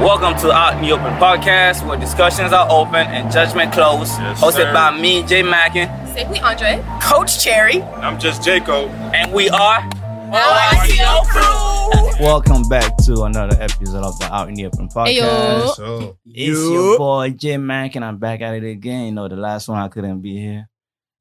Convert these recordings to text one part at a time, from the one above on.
Welcome to Out in the Open podcast, where discussions are open and judgment closed. Yes, hosted sir. by me, Jay Mackin, Safely Andre. Coach Cherry, I'm just Jaco. and we are Oito Crew. Welcome back to another episode of the Out in the Open podcast. Ayo. So It's your boy Jay Mack, and I'm back at it again. You know, the last one I couldn't be here.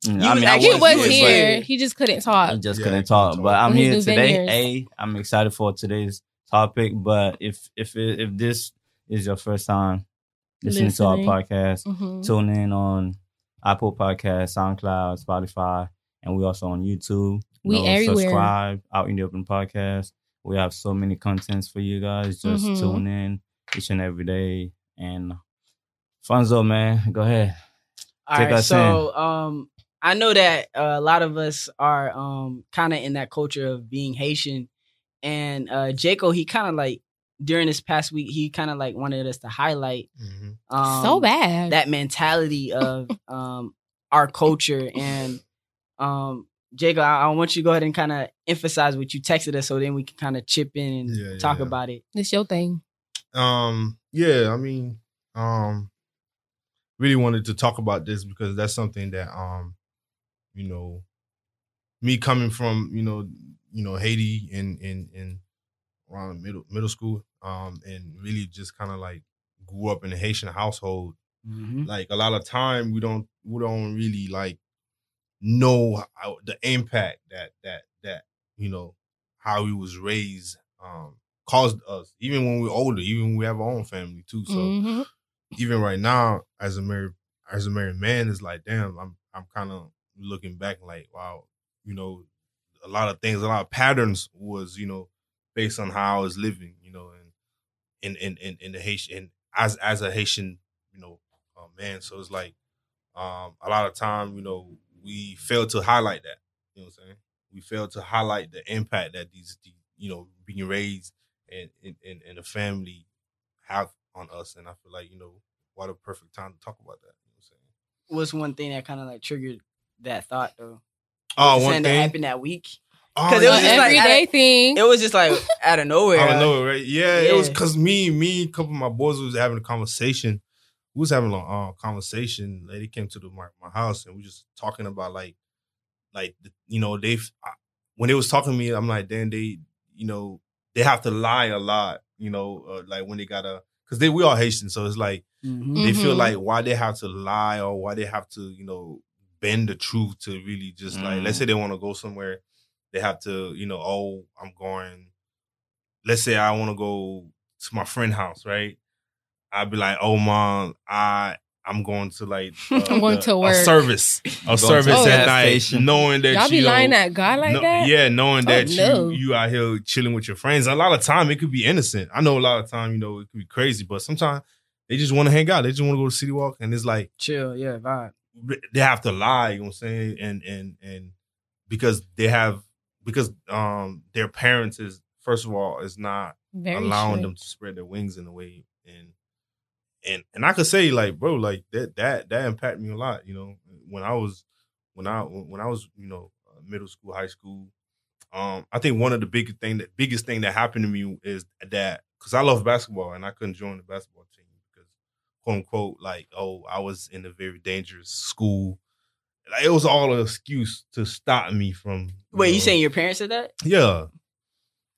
Mm, You was actually- I He was but here. He just couldn't talk. I just Yeah, couldn't he talk. couldn't But talk. I'm With here today. veneers. A, I'm excited for today's topic. But if if it, if this is your first time listening, to our podcast, Mhm. tune in on Apple Podcast, SoundCloud, Spotify, and we also on YouTube. You We everywhere. Subscribe out in the open podcast. We have so many contents for you guys. Just Mhm. tune in each and every day. And Fonzo, man, go ahead. All Take right, us so um, I know that uh, a lot of us are um kind of in that culture of being Haitian, and uh, Jaco he kind of like during this past week he kind of like wanted us to highlight um, so bad. that mentality of um our culture and um Jacob, I, I want you to go ahead and kind of emphasize what you texted us, so then we can kind of chip in and Yeah, yeah, talk yeah. about it. It's your thing. um yeah, I mean, um really wanted to talk about this because that's something that um, you know, me coming from, you know, you know, Haiti in in in around middle middle school, um, and really just kind of like grew up in a Haitian household. like a lot of time we don't we don't really like know how, the impact that that that you know how we was raised um caused us even when we're older even when we have our own family too so Mhm. even right now as a married as a married man it's like damn i'm i'm kind of looking back like wow you know a lot of things a lot of patterns was you know based on how i was living you know and in in in, in the haitian and as as a haitian you know uh, man. So it's like um a lot of time you know we fail to highlight that you know what i'm saying? We fail to highlight the impact that these, the, you know being raised and in in, a family have on us. And i feel like you know what a perfect time to talk about that you know what i'm saying? What's one thing that kind of like triggered that thought though? oh one something that happened that week. Oh, 'Cause it was An just like- everyday thing. It was just like out of nowhere. I don't know, right? Yeah, it was because me, me, a couple of my boys was having a conversation. We was having a uh, conversation. Lady came to the my, my house and we just talking about like, like you know they when they was talking to me, I'm like, then they, you know, they have to lie a lot, you know, uh, like when they gotta because they we all Haitian, so it's like Mhm. they feel Mhm. like why they have to lie or why they have to you know bend the truth to really just like let's Mm. say they want to go somewhere they have to you know oh i'm going let's say i want to go to my friend house right i'd be like oh mom i i'm going to like uh, I'm going the- to a service a service the at night station. knowing that Y'all be you know, lying at God like no- that? Yeah, knowing Oh, that no. you you out here chilling with your friends. A lot of time it could be innocent. I know a lot of time, you know, it could be crazy, but sometimes they just want to hang out. They just want to go to City Walk, and it's like Chill, yeah, vibe. they have to lie. You know what I'm saying? And and and because they have because um their parents is first of all is not Very allowing strict. them to spread their wings in the way and and and I could say like bro like that that that impacted me a lot you know when I was when I when I was you know uh, middle school high school um I think one of the biggest thing that biggest thing that happened to me is that because I love basketball and I couldn't join the basketball team because quote unquote like oh I was in a very dangerous school like, it was all an excuse to stop me from Wait, you saying your parents said that? yeah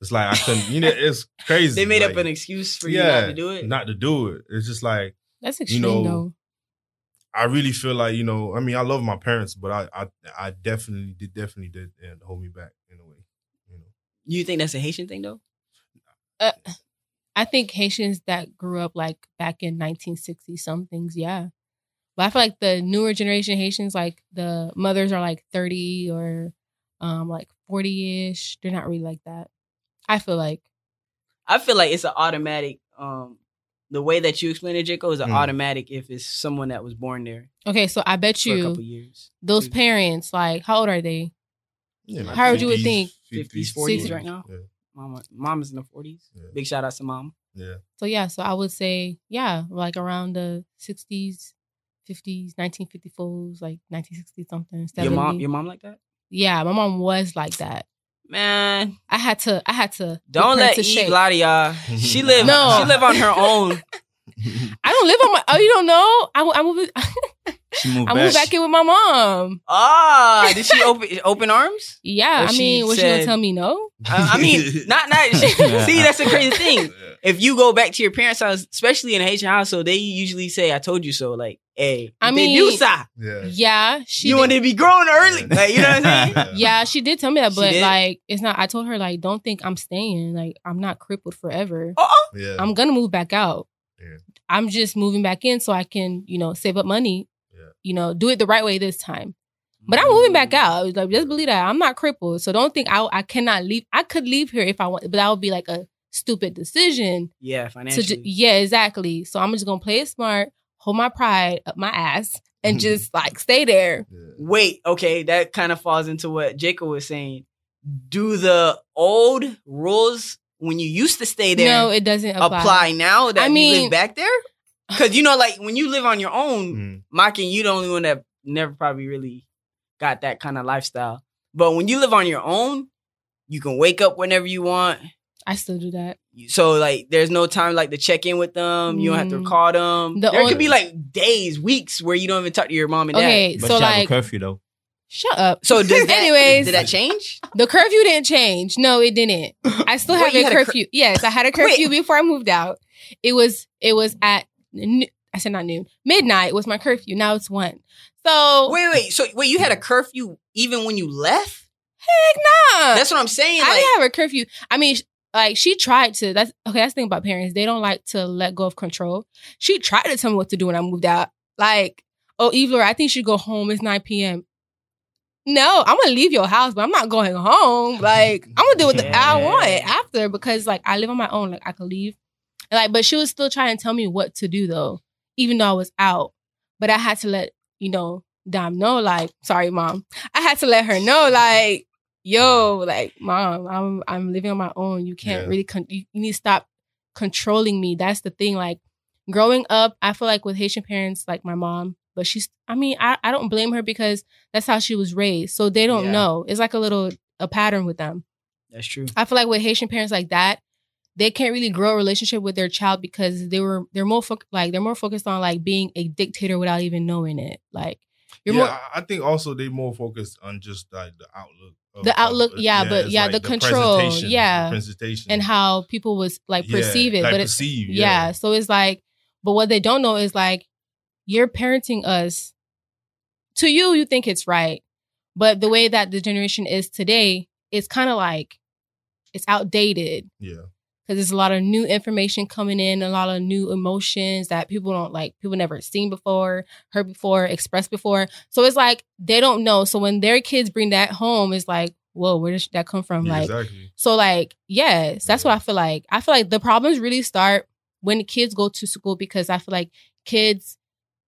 it's like I couldn't you know it's crazy They made like, up an excuse for you not to do it. not to do it. It's just like That's you extreme know, though. I really feel like you know. I mean, I love my parents, but I I, I definitely did definitely did and hold me back in a way. You know, you think that's a Haitian thing though? Uh, I think Haitians that grew up like back in 1960 some things, yeah. But I feel like the newer generation Haitians, like the mothers are like 30 or um like 40 ish. They're not really like that. I feel like I feel like it's an automatic. Um, the way that you explain it, Jaco, is an Mm. automatic if it's someone that was born there okay, so I bet for a couple you years. those Two- parents, like, how old are they? yeah, like How would you would think? 50s, 40s 60s. right now. Yeah, Mom, mom is in the forties. Yeah. Big shout out to mom. yeah. So yeah, so I would say yeah, like around the 60s, 50s, 1954s, like 1960 something. 70. Your mom, your mom like that? yeah, my mom was like that. Man, I had to. I had to. don't let to Eve shape. lie to y'all. She live. No. She live on her own. I don't live on my. Oh, you don't know? I, I moved. She moved I back. moved back in with my mom. Ah, did she open open arms? Yeah, Or I mean, was she gonna tell me no? I, I mean, not not. see, that's the crazy thing. If you go back to your parents' house, especially in a Haitian household, they usually say, "I told you so." Like, hey, I mean- do sa. Ah. Yeah. Yeah, she. You did- want to be grown early, like you know what I'm saying? Yeah, she did tell me that, but like, it's not. I told her like, don't think I'm staying. Like, I'm not crippled forever. Oh, Yeah. I'm gonna move back out. Yeah. I'm just moving back in so I can, you know, save up money. Yeah. You know, do it the right way this time. But I'm moving back mm. out. I was like, just believe that I'm not crippled. So don't think I I cannot leave. I could leave here if I want, but that would be like a stupid decision. Yeah, financially. ju- yeah, exactly. So I'm just gonna play it smart, hold my pride up my ass, and just like stay there. Yeah. Wait, okay, that kind of falls into what Jacob was saying. Do the old rules when you used to stay there No, it doesn't apply. apply. now that I you mean- live back there? Because you know, like when you live on your own, Mm. mocking you the only one that never probably really got that kind of lifestyle. But when you live on your own, you can wake up whenever you want. I still do that. So like, there's no time like to check in with them. You don't have to Mm. call them. The there only- could be like days, weeks where you don't even talk to your mom and dad. Okay, But so she have a like, curfew though. shut up. So does that, Anyways. did that change? The curfew didn't change. No, it didn't. I still Wait, have you a had a cur- curfew. yes, I had a curfew before I moved out. It was it was at I said not noon. Midnight was my curfew. Now it's one. So Wait, wait. So wait, you had a curfew even when you left? heck nah. That's what I'm saying. I Like, didn't have a curfew. I mean, sh- like she tried to. That's okay. That's the thing about parents. They don't like to let go of control. She tried to tell me what to do when I moved out. Like, oh, Eve Laura, I think you should go home. It's 9 p.m. No, I'm gonna leave your house, but I'm not going home. Like, I'm gonna do what the, I want after because like I live on my own. Like I can leave. And, like, but she was still trying to tell me what to do though, even though I was out. But I had to let you know Dom know. Like, sorry, mom. I had to let her know. Like, yo, like, mom, I'm I'm living on my own. You can't Yeah. really con- you, you need to stop controlling me. That's the thing. Like, growing up, I feel like with Haitian parents, like my mom, but she's. I mean, I I don't blame her because that's how she was raised. So they don't Yeah. know. It's like a little a pattern with them. that's true. I feel like with Haitian parents like that, they can't really grow a relationship with their child because they were they're more fo- like they're more focused on like being a dictator without even knowing it. Like you're yeah, more I- I think also they more focused on just like the outlook. Of- The outlook, of- yeah, but yeah, the control, presentation, yeah. the presentation, and how people was like Yeah, perceive it, like but it's perceive, yeah. So it's like, but what they don't know is like you're parenting us. To you, you think it's right, but the way that the generation is today, it's kind of like it's outdated. yeah, because there's a lot of new information coming in, a lot of new emotions that people don't like, people never seen before, heard before, expressed before. So it's like they don't know. So when their kids bring that home, it's like, whoa, where did that come from? yeah, like, exactly. so like, yes, that's what I feel like. I feel like the problems really start when the kids go to school because I feel like kids,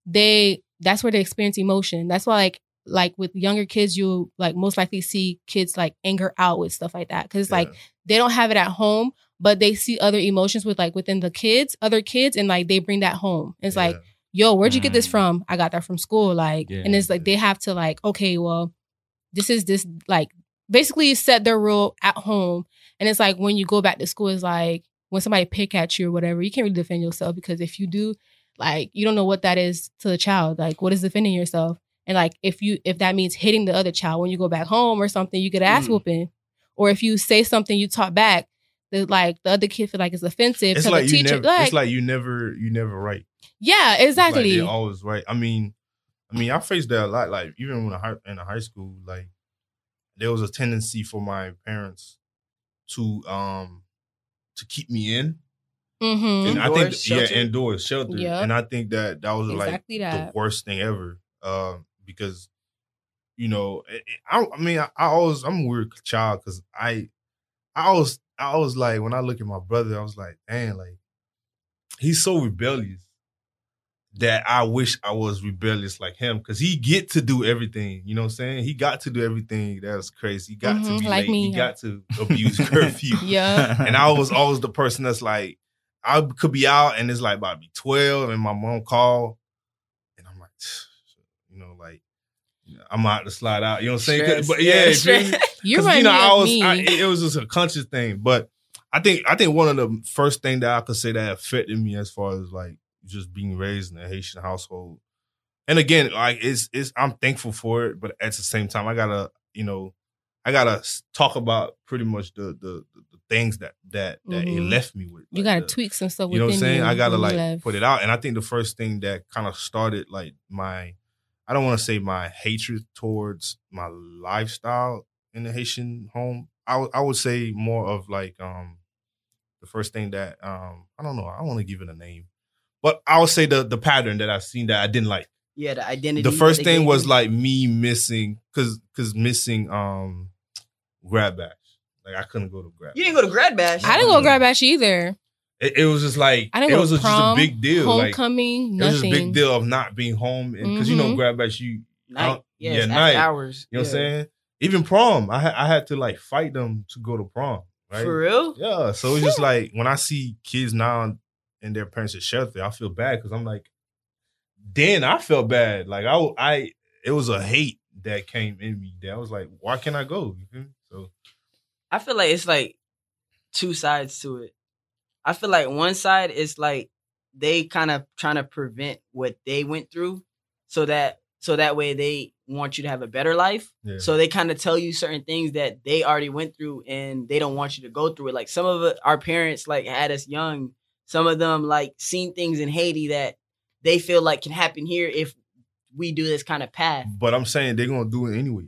they that's where they experience emotion. That's why like like with younger kids, you like most likely see kids like anger out with stuff like that because it's like they don't have it at home, but they see other emotions with like within the kids, other kids, and like they bring that home. It's like, yo, where'd you get this Mm. from? I got that from school. Like, Yeah. and it's like they have to like, okay, well, this is this like basically set their rule at home. And it's like when you go back to school, it's like when somebody pick at you or whatever, you can't really defend yourself because if you do, like you don't know what that is to the child. Like what is defending yourself? And like if you if that means hitting the other child when you go back home or something, you get ass Mm. whooping. Or if you say something you talk back, the like the other kid feel like it's offensive it's to like the you teacher. never. like it's like you never. You never right. yeah, It's like exactly. they're always right. I mean, I mean, I faced that a lot. Like even when I hi- in high school, like there was a tendency for my parents to um to keep me in, mm-hmm. and I think Indoors, yeah, sheltered? indoors, shelter. Yeah. And I think that that was Exactly like that. the worst thing ever, uh, because you know, it- it- I, I mean, I, I always I'm a weird child because I, I always, I was like when I look at my brother, I was like, dang, like he's so rebellious that I wish I was rebellious like him because he get to do everything. You know what I'm saying? He got to do everything. That's crazy. He got Mhm, to be like late. me. He got to abuse curfew. Yeah. And I was always the person that's like, I could be out and it's like about to be 12 and my mom called. And I'm like, like, I'm out to slide out. You know what I'm saying? But yeah, you feel me? stress. You 'Cause, remind you know, I was, me. I, it it was just a conscious thing. But I think I think one of the first thing that I could say that affected me as far as like just being raised in a Haitian household. And again, like it's it's I'm thankful for it, but at the same time, I gotta you know I gotta talk about pretty much the the, the, the things that that that it Mhm. left me with. you gotta the- tweak some stuff you know what I'm saying? I gotta like left. put it out. And I think the first thing that kind of started like my I don't want to say my hatred towards my lifestyle in the Haitian home. I would- I would say more of like um the first thing that um I don't know, I don't want to give it a name. But I would say the the pattern that I've seen that I didn't like. Yeah, the identity. The first thing gave was like me missing cuz cuz missing um grad bash. Like I couldn't go to grab. you didn't go to grad bash. I didn't go grad bash either. It, it was just like I didn't it was to just a big deal. Like homecoming, it was just a big deal of not being home and because you know Mhm. grad bash you Night. Yes, yeah, night. hours. you know what I'm saying even prom I had I had to like fight them to go to prom right For real? yeah so it's just like when I see kids now and their parents at shelter I feel bad because I'm like then I felt bad like I I it was a hate that came in me that I was like why can't I go you feel so I feel like it's like two sides to it. I feel like one side is like they kind of trying to prevent what they went through so that so that way they want you to have a better life. yeah So they kind of tell you certain things that they already went through and they don't want you to go through it. Like some of our parents like had us young. Some of them like seen things in Haiti that they feel like can happen here if we do this kind of path. but I'm saying they're gonna do it anyway.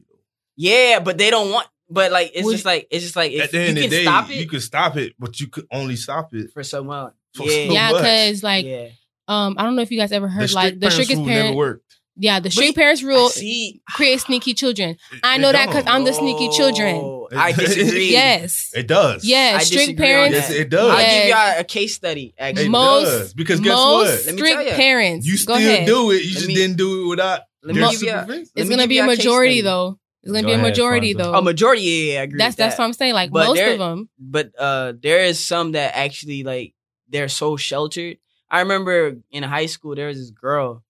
Yeah, but they don't want. But like it's Would- just like it's just like if at the you end can of the day stop it you could stop it but you could only stop it for someone. For Yeah, so yeah, because like yeah. um, I don't know if you guys ever heard the like the strictest rule never parent. worked. Yeah, the strict parents rule see. creates sneaky children. I know that don't. 'cause I'm the sneaky children. Oh, I disagree. Yes, It does. yeah, I strict parents. Yes, it does. I'll give y'all a case study. It Actually, Most- does. Because guess Most what? Let me tell strict parents. You still ahead. do it. You Let just me- didn't do it without let me give you a- It's gonna be a a majority though. It's gonna Go be a majority Fonzo. though. a majority. Yeah, yeah, I agree. that's with that's that. what I'm saying. Like But most there- of them. but uh there is some that actually like they're so sheltered. I remember in high school there was this girl.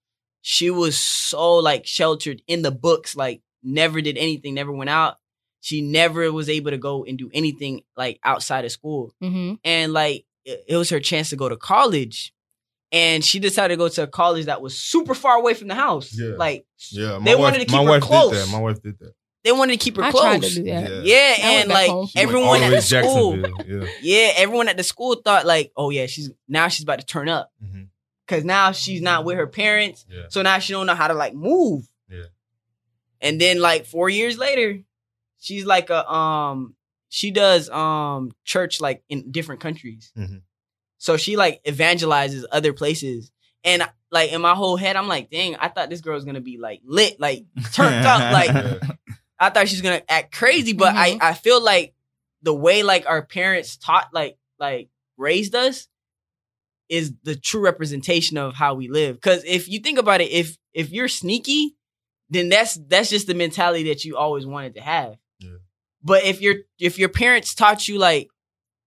She was so like sheltered in the books, like never did anything, never went out. She never was able to go and do anything like outside of school. hmm And like it, it was her chance to go to college. And she decided to go to a college that was super far away from the house. Yeah. Like Yeah, my They wife, wanted to keep my her wife close. did that. My wife did that. They wanted to keep her I close. tried to do that. Yeah. Yeah, and like home. She went everyone at the the way to school, Yeah. yeah, everyone at the school thought like, oh yeah, she's now she's about to turn up Mhm. because now she's not with her parents, Yeah. so now she don't know how to like move. Yeah. And then like four years later, she's like a um, she does um church like in different countries. Mhm. So she like evangelizes other places, and like in my whole head, I'm like, dang, I thought this girl was gonna be like lit, like turned up, like Yeah. I thought she's gonna act crazy, but I Mhm. I feel like the way like our parents taught like like raised us is the true representation of how we live. Because if you think about it, if if you're sneaky, then that's that's just the mentality that you always wanted to have. Yeah. But if your if your parents taught you like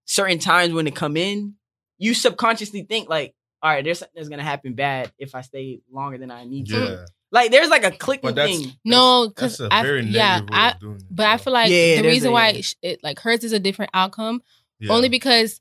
certain times when to come in, you subconsciously think like, all right, there's something that's gonna happen bad if I stay longer than I need to. Yeah. Like there's like a clicking But that's thing. No, that's because a I very yeah, negative way I doing it. but I feel like Yeah, the reason a- why it, it like hers is a different outcome Yeah. only because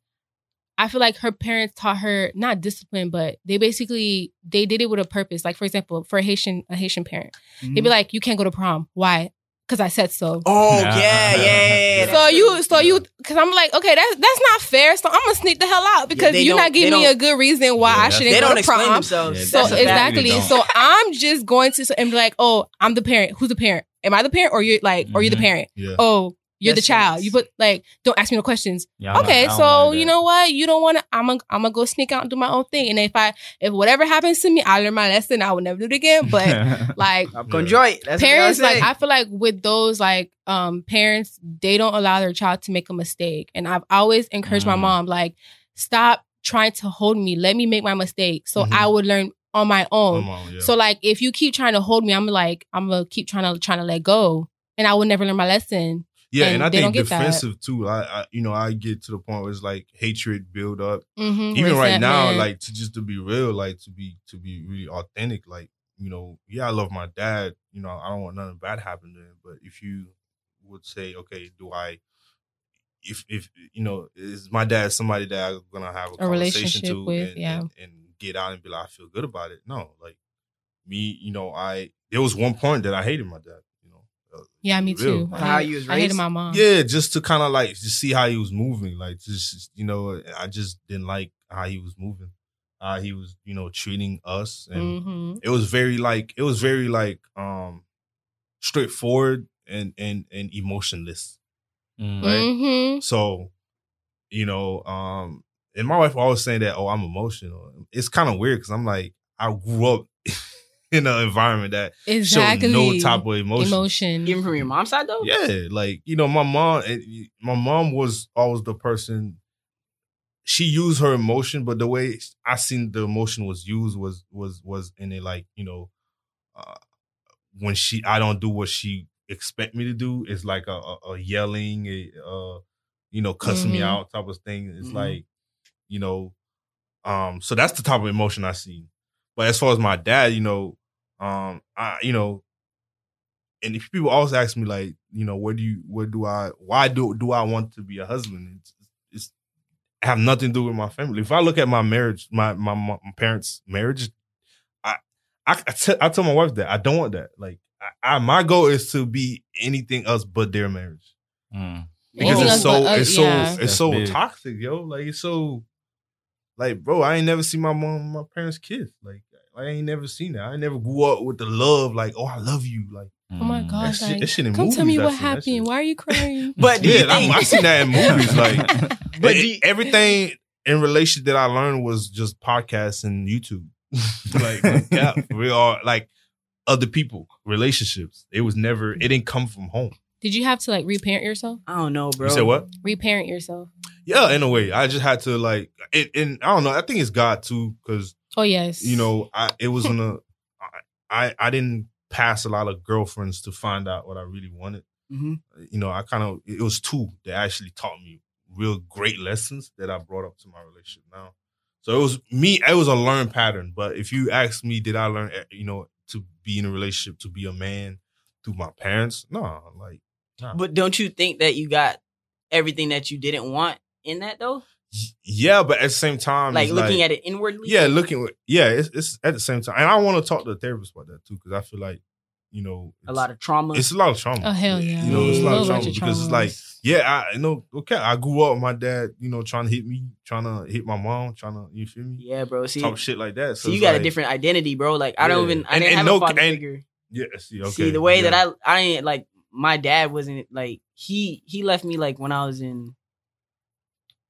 I feel like her parents taught her not discipline, but they basically they did it with a purpose. Like for example, for a Haitian a Haitian parent, they'd be mm-hmm. like, "You can't go to prom. Why? Because I said so." Oh Yeah. yeah, yeah. yeah, So you, so you, because I'm like, okay, that's that's not fair. So I'm gonna sneak the hell out because they you're don't- giving me a good reason why Yeah, I shouldn't they go don't to explain prom. themselves. Yeah, So That's a fact. exactly. So I'm just going to and be like, oh, I'm the parent. Who's the parent? Am I the parent or you're like, or you're the mm-hmm. parent? Yeah. Oh, you're That's the child. facts. You put like, don't ask me no questions. Yeah, okay, not- so you know what? You don't want to. I'm gonna I'm gonna go sneak out and do my own thing. And if I if whatever happens to me, I learn my lesson. I will never do it again. But like I'm Yeah. conjoint. That's parents, like I feel like with those like um parents, they don't allow their child to make a mistake. And I've always encouraged my Mm. mom like, stop trying to hold me. Let me make my mistake so Mhm. I would learn on my own. On, yeah. So like if you keep trying to hold me, I'm like I'm gonna keep trying to trying to let go, and I will never learn my lesson. Yeah, and and I think defensive too. I, I, you know, I get to the point where it's like hatred build up. Mm-hmm. Even right now, like to just to be real, like to be to be really authentic, like you know, yeah, I love my dad. You know, I don't want nothing bad happen to him. But if you would say, okay, do I? If if you know, is my dad somebody that I'm gonna have a, A conversation relationship to with, and, yeah. and, and get out and be like, I feel good about it? No, like me, you know, I there was one point that I hated my dad. You know, Yeah, me real. too. I How hate- you was I hated my mom. Yeah, just to kind of like just see how he was moving. Like just you know, I just didn't like how he was moving. How he was, you know, treating us, and hmm it was very like it was very like um straightforward and and and emotionless. Mm. Right. hmm So, you know, um, and my wife always saying that, oh, I'm emotional. It's kind of weird because I'm like, I grew up in an environment that Exactly. showed no type of emotion. emotion. Even from your mom's side though. Yeah, like you know, my mom. My mom was always the person. She used her emotion, but the way I seen the emotion was used was was was in it like you know, uh, when she I don't do what she expect me to do. It's like a, a, a yelling, a, uh, you know, cussing me Mhm. out type of thing. It's Mhm. like, you know, um. So that's the type of emotion I see. But as far as my dad, you know, um, I you know, and if people always ask me like, you know, where do you, where do I, why do do I want to be a husband? It's, it's have nothing to do with my family. If I look at my marriage, my my, my parents' marriage, I I I tell my wife that I don't want that. Like, I, I my goal is to be anything else but their marriage Mm. because it's so but us, it's so yeah. it's That's so big. toxic, yo. Like it's so like, bro, I ain't never seen my mom, my parents kiss. Like, I ain't never seen that. I never grew up with the love. Like, oh, I love you. Like, Oh my Mm. gosh! shit- like, that shit in come tell me what seen that shit. happened. Why are you crying? But do yeah, I, think- I seen that in movies. Like, But but you- everything in relation that I learned was just podcasts and YouTube. like, yeah, we are like other people, relationships. It was never. It didn't come from home. Did you have to like reparent yourself? I don't know, bro. You said what? Reparent yourself? Yeah, in a way, I just had to like, it, and I don't know. I think it's God too, because Oh yes. you know, I it was on a, I I didn't pass a lot of girlfriends to find out what I really wanted. hmm You know, I kind of it was two that actually taught me real great lessons that I brought up to my relationship now. So it was me. It was a learned pattern. But if you ask me, did I learn? eh, You know, to be in a relationship, to be a man through my parents? No, like But don't you think that you got everything that you didn't want in that though? Yeah, but at the same time, Like it's looking at it inwardly. yeah, looking yeah, it's, it's at the same time, and I want to talk to the therapist about that too because I feel like you know a lot of trauma. it's a lot of trauma. Oh, hell yeah. You know, it's a lot Whole of trauma of because it's like yeah, I you know okay, I grew up with my dad, you know, trying to hit me, trying to hit my mom, trying to you feel me, yeah, bro. See, talk shit like that. so So you got like, a different identity, bro. Like I don't Yeah. even I And- didn't and have no- a father and- figure. yeah. See, okay, See the way yeah. that I I ain't like my dad wasn't like he he left me like when I was in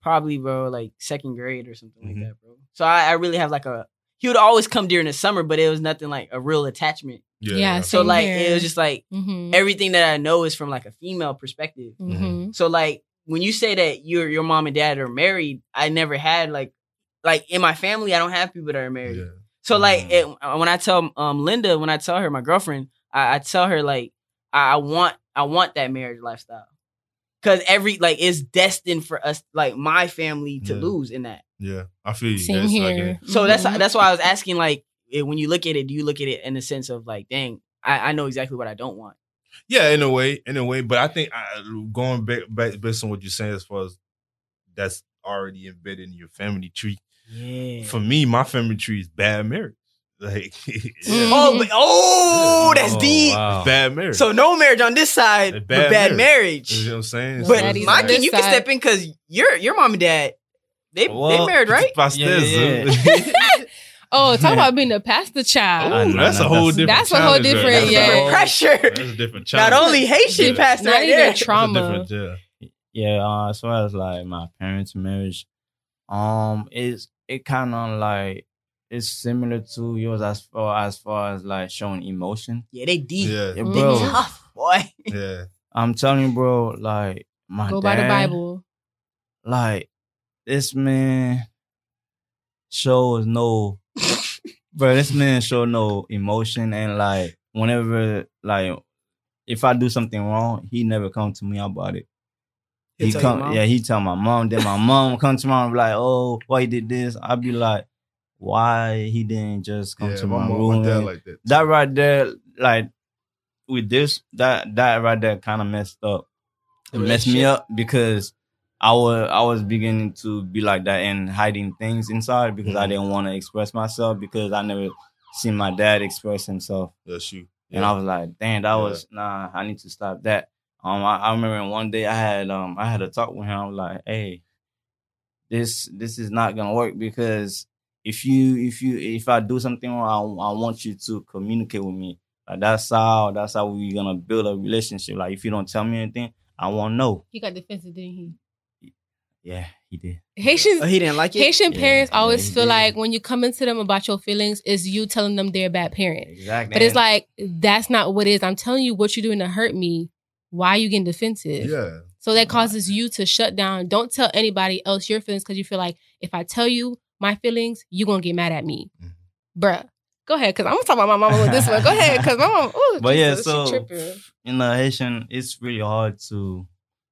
probably bro like second grade or something Mhm. like that, bro. So I, I really have like a he would always come during the summer, but it was nothing like a real attachment. yeah, Yeah, So like here. it was just like Mm-hmm. everything that I know is from like a female perspective. mm-hmm. So like when you say that your your mom and dad are married, I never had like like in my family I don't have people that are married. yeah. So like Mm. it, when I tell um Linda, when I tell her my girlfriend, I, I tell her like I, I want I want that marriage lifestyle because every like it's destined for us like my family to Yeah. lose in that. yeah. I feel you. Same That's like here. a- So that's Mhm. that's why I was asking like eh, when you look at it, do you look at it in the sense of like, dang, I, I know exactly what I don't want. yeah, in a way, in a way. But I think I, going back, back based on what you're saying, as far as that's already embedded in your family tree. Yeah. For me, my family tree is bad marriage. Like, yeah, oh, but, oh, that's Oh, deep. wow. bad marriage. So no marriage on this side, A but bad bad marriage. marriage. you know what I'm saying? But Daddy's my on king, this you can step in because your your mom and dad they they married, right? Yeah, yeah, Oh, talk about being a pastor child. I Ooh, know, that's a whole that's- different. That's a whole challenge right different- yeah. different pressure. That's a different challenge. Not only Haitian Yeah. pastor Not right even there. That's a trauma. different- yeah. yeah uh, as far as like my parents marriage um it's it kind of like it's similar to yours as far as far as like showing emotion Yeah, they deep. Yeah, Yeah, Mhm. They bro tough, boy. yeah. i'm telling you bro like my Go by the Bible. like this man shows no bro this man show no emotion and like whenever like if i do something wrong he never come to me about it He'll he tell your come mom? yeah he tell my mom then my mom come to mom and be like oh why you did this i'd be like why he didn't just come yeah, to my my, room. my like that. that right there, like with this, that that right there kind of messed up. It messed me up because I was I was beginning to be like that and hiding things inside because I Mhm. didn't want to express myself because I never seen my dad express himself. That's you. And I was like, damn, that Yeah. was nah, I need to stop that. Um I, I remember one day I had um I had a talk with him. I was like, hey, this this is not gonna work because if you if you if I do something wrong, I, I want you to communicate with me. Like that's how that's how we're gonna build a relationship. Like if you don't tell me anything, I won't know. He got defensive, didn't he? Yeah, he did. Haitians Oh, he didn't like it. Haitian Yeah, parents yeah, always feel did. like when you come into them about your feelings, is you telling them they're a bad parent. Exactly. But it's like that's not what it is. I'm telling you what you're doing to hurt me. Why are you getting defensive? Yeah. So that causes you to shut down. Don't tell anybody else your feelings because you feel like if I tell you my feelings, you're gonna get mad at me. Mhm. Bruh. Go ahead, because I'm gonna talk about my mama with this one. Go ahead, because my mom, ooh, but yeah, Jesus, she so tripping. in the Haitian, it's really hard to.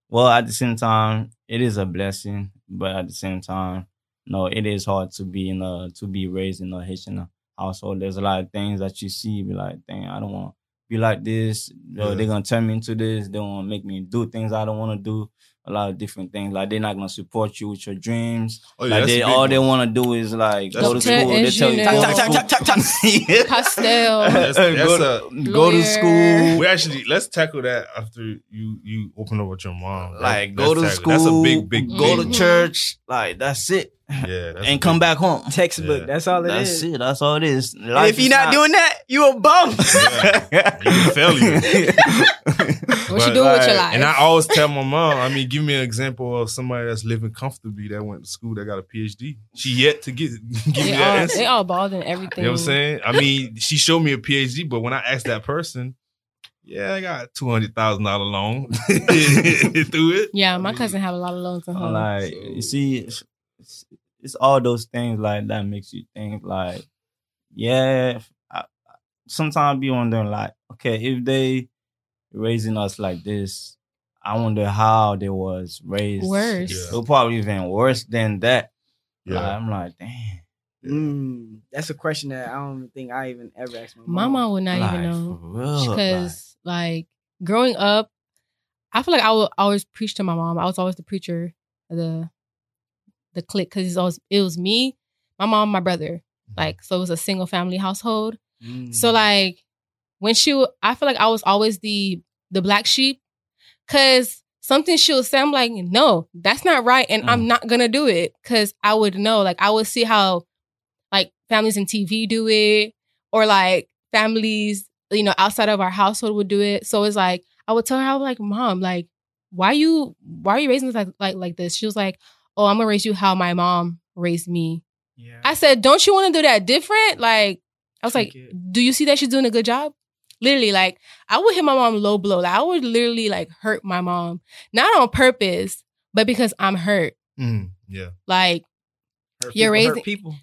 Well, at the same time, it is a blessing, but at the same time, no, it is hard to be in a to be raised in a Haitian household. There's a lot of things that you see, be like, dang, I don't want to be like this. Or Yeah. They're gonna turn me into this. They want to make me do things I don't want to do. A lot of different things. Like they're not gonna support you with your dreams. Oh, yeah. like they a big all they want to do is like That's go to school. one. They tell you Engineer. go to school. Pastel. That's- that's go, to, go to school. We actually let's tackle that after you you open up with your mom. like That- go to let's school. That's a big big go big to church. Like that's it, Yeah, and come back home. Textbook. Yeah. That's all it That's is. it. That's all it is. And if you're not doing that, you a bum. Yeah. You failure. What you But, doing with your life? And I always tell my mom, I mean, give me an example of somebody that's living comfortably that went to school that got a PhD. She yet to get give me they, that all, answer. they all bald and everything. You know what I'm saying? I mean, she showed me a PhD, but when I asked that person, yeah, I got two hundred thousand dollar loan through it. Yeah, I my mean, cousin have a lot of loans on her. like So- you see, it's, it's, it's all those things like that makes you think like, yeah. I, sometimes I be wondering like, okay, if they raising us like this, I wonder how they was raised. Worse. Yeah. It probably even worse than that. Yeah. Like, I'm like, damn. Mm, that's a question that I don't think I even ever asked my mom. My mom would not like, even know. because like growing up, I feel like I would always preach to my mom. I was always the preacher, the the clique, because always it was me, my mom, my brother. Like so, it was a single family household. Mm. So like when she, w- I feel like I was always the the black sheep, because something she would say, I'm like, no, that's not right, and I'm Mm. not gonna do it, because I would know. Like I would see how like families in TV do it, or like families, you know, outside of our household would do it. So it's like I would tell her, I was like, Mom, like, why you why are you raising us like like, like this? She was like, Oh, I'm gonna raise you how my mom raised me. yeah. I said, Don't you want to do that different? Like, I was like, it. Do you see that she's doing a good job? Literally, like, I would hit my mom low blow. Like, I would literally like hurt my mom, not on purpose, but because I'm hurt. Mm, yeah. Like, Hurt you're people hurt raising- people.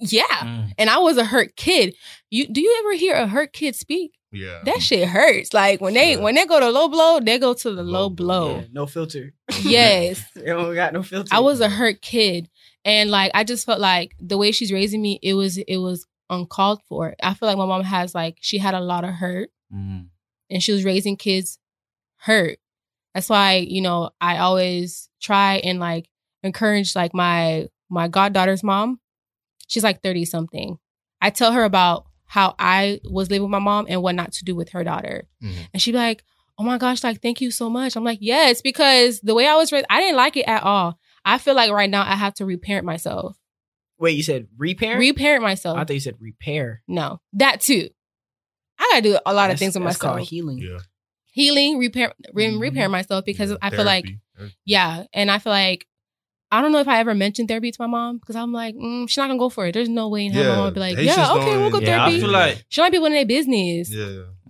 yeah. Mm. And I was a hurt kid. You do you ever hear a hurt kid speak? Yeah. That shit hurts. Like when they Yeah. when they go to low blow, they go to the Low low blow. blow. Yeah, no filter. Yes. they don't got no filter. I was a hurt kid. And like I just felt like the way she's raising me, it was it was uncalled for. I feel like my mom has like she had a lot of hurt Mm. and she was raising kids hurt. That's why, you know, I always try and like encourage like my my goddaughter's mom. She's like 30 something. I tell her about how I was living with my mom and what not to do with her daughter. Mhm. And she'd be like, Oh my gosh, like thank you so much. I'm like, yes, because the way I was raised, I didn't like it at all. I feel like right now I have to reparent myself. Wait, you said reparent? Reparent myself. I thought you said repair. no, that too. I gotta do a lot of things with myself. called healing. Yeah. healing, repair, re- Mhm. repair myself because Yeah. I feel like yeah, and I feel like I don't know if I ever mentioned therapy to my mom because I'm like mm, she's not gonna go for it. There's no way in hell my Yeah, mom would be like, Haitians yeah, okay, we'll go even- Yeah, I therapy. feel like she might be one of their business. Yeah.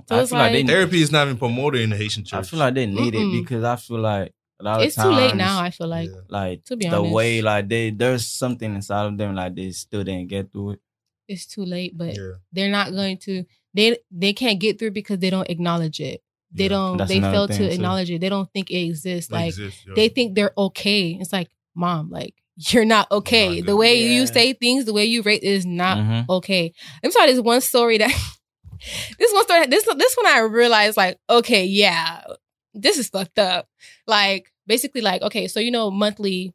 So I it's feel like, they like- Therapy is not even promoted in the Haitian church. I feel like they need Mm-mm. it because I feel like a lot of It's too late now. I feel like Yeah. like to be honest, the way like they there's something inside of them like they still didn't get through it. it's too late, but Yeah. they're not going to. They they can't get through because they don't acknowledge it. They Yeah. don't. That's they fail thing, to too. acknowledge it. They don't think it exists. They like exist, they think they're okay. It's like mom, like you're not okay. God. the way Yeah. you say things, the way you rate is not Mhm. okay. I'm sorry, this one story that this one story this this one I realized like, okay, yeah, this is fucked up. Like basically like, okay, so you know monthly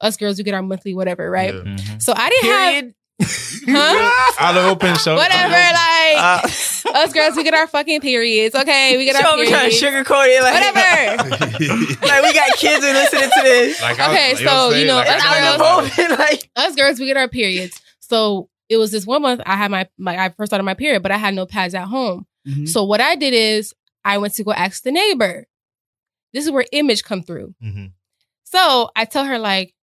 us girls we get our monthly whatever, right? Yeah. Mhm. So I didn't have Period. Huh? Out of open show. whatever, like Uh, us girls we get our fucking periods. Okay, we get our Show me trying to sugarcoat it. Like, Whatever. like we got kids and listening to this. Like, Okay, you know what I'm so, you saying? know, Like, us know Out of girls- the like us girls, we get our periods. So it was this one month I had my, my I first started my period, but I had no pads at home. Mm-hmm. So what I did is I went to go ask the neighbor. This is where image come through. Mhm. So I tell her like,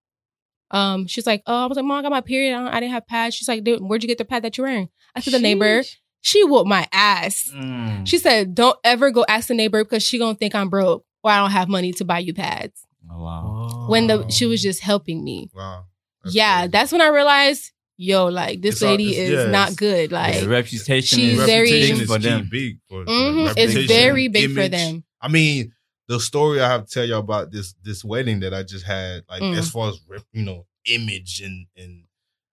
um, she's like, oh, I was like, mom, I got my period. I, I didn't have pads. She's like, dude, where'd you get the pad that you're wearing? I said the neighbor. She whooped my ass. mm. She said, don't ever go ask the neighbor because she gonna think I'm broke or I don't have money to buy you pads. Oh, wow. When the she was just helping me. Wow. That's yeah, crazy. that's when I realized, yo, like this It's lady it's- is yeah, not it's- good. The Like, reputation she's is very- Reputation big is for them. big for, for mhm, it's very big for them. I mean, the story I have to tell y'all about this this wedding that I just had, like Mm. as far as you know, image and and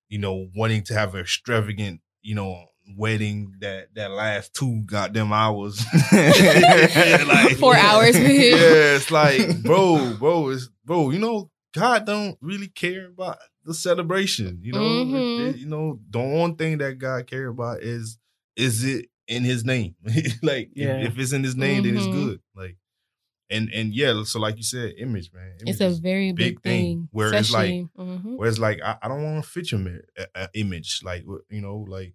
you know, wanting to have an extravagant, you know, wedding that that lasts two goddamn hours. Yeah, like- Four hours. yeah, it's like, bro, bro, it's bro, you know, God don't really care about the celebration. You know, Mhm. It- you know, the one thing that God care about is is it in His name. like, if- Yeah. if, it's in His name, then it's Mhm. good. Like, and and yeah, so like you said, image, man. Image It's a very big, big thing, thing. where it's like- especially- mhm. Whereas, like, I, I don't want to fit your mi- uh, image. Like, you know, like,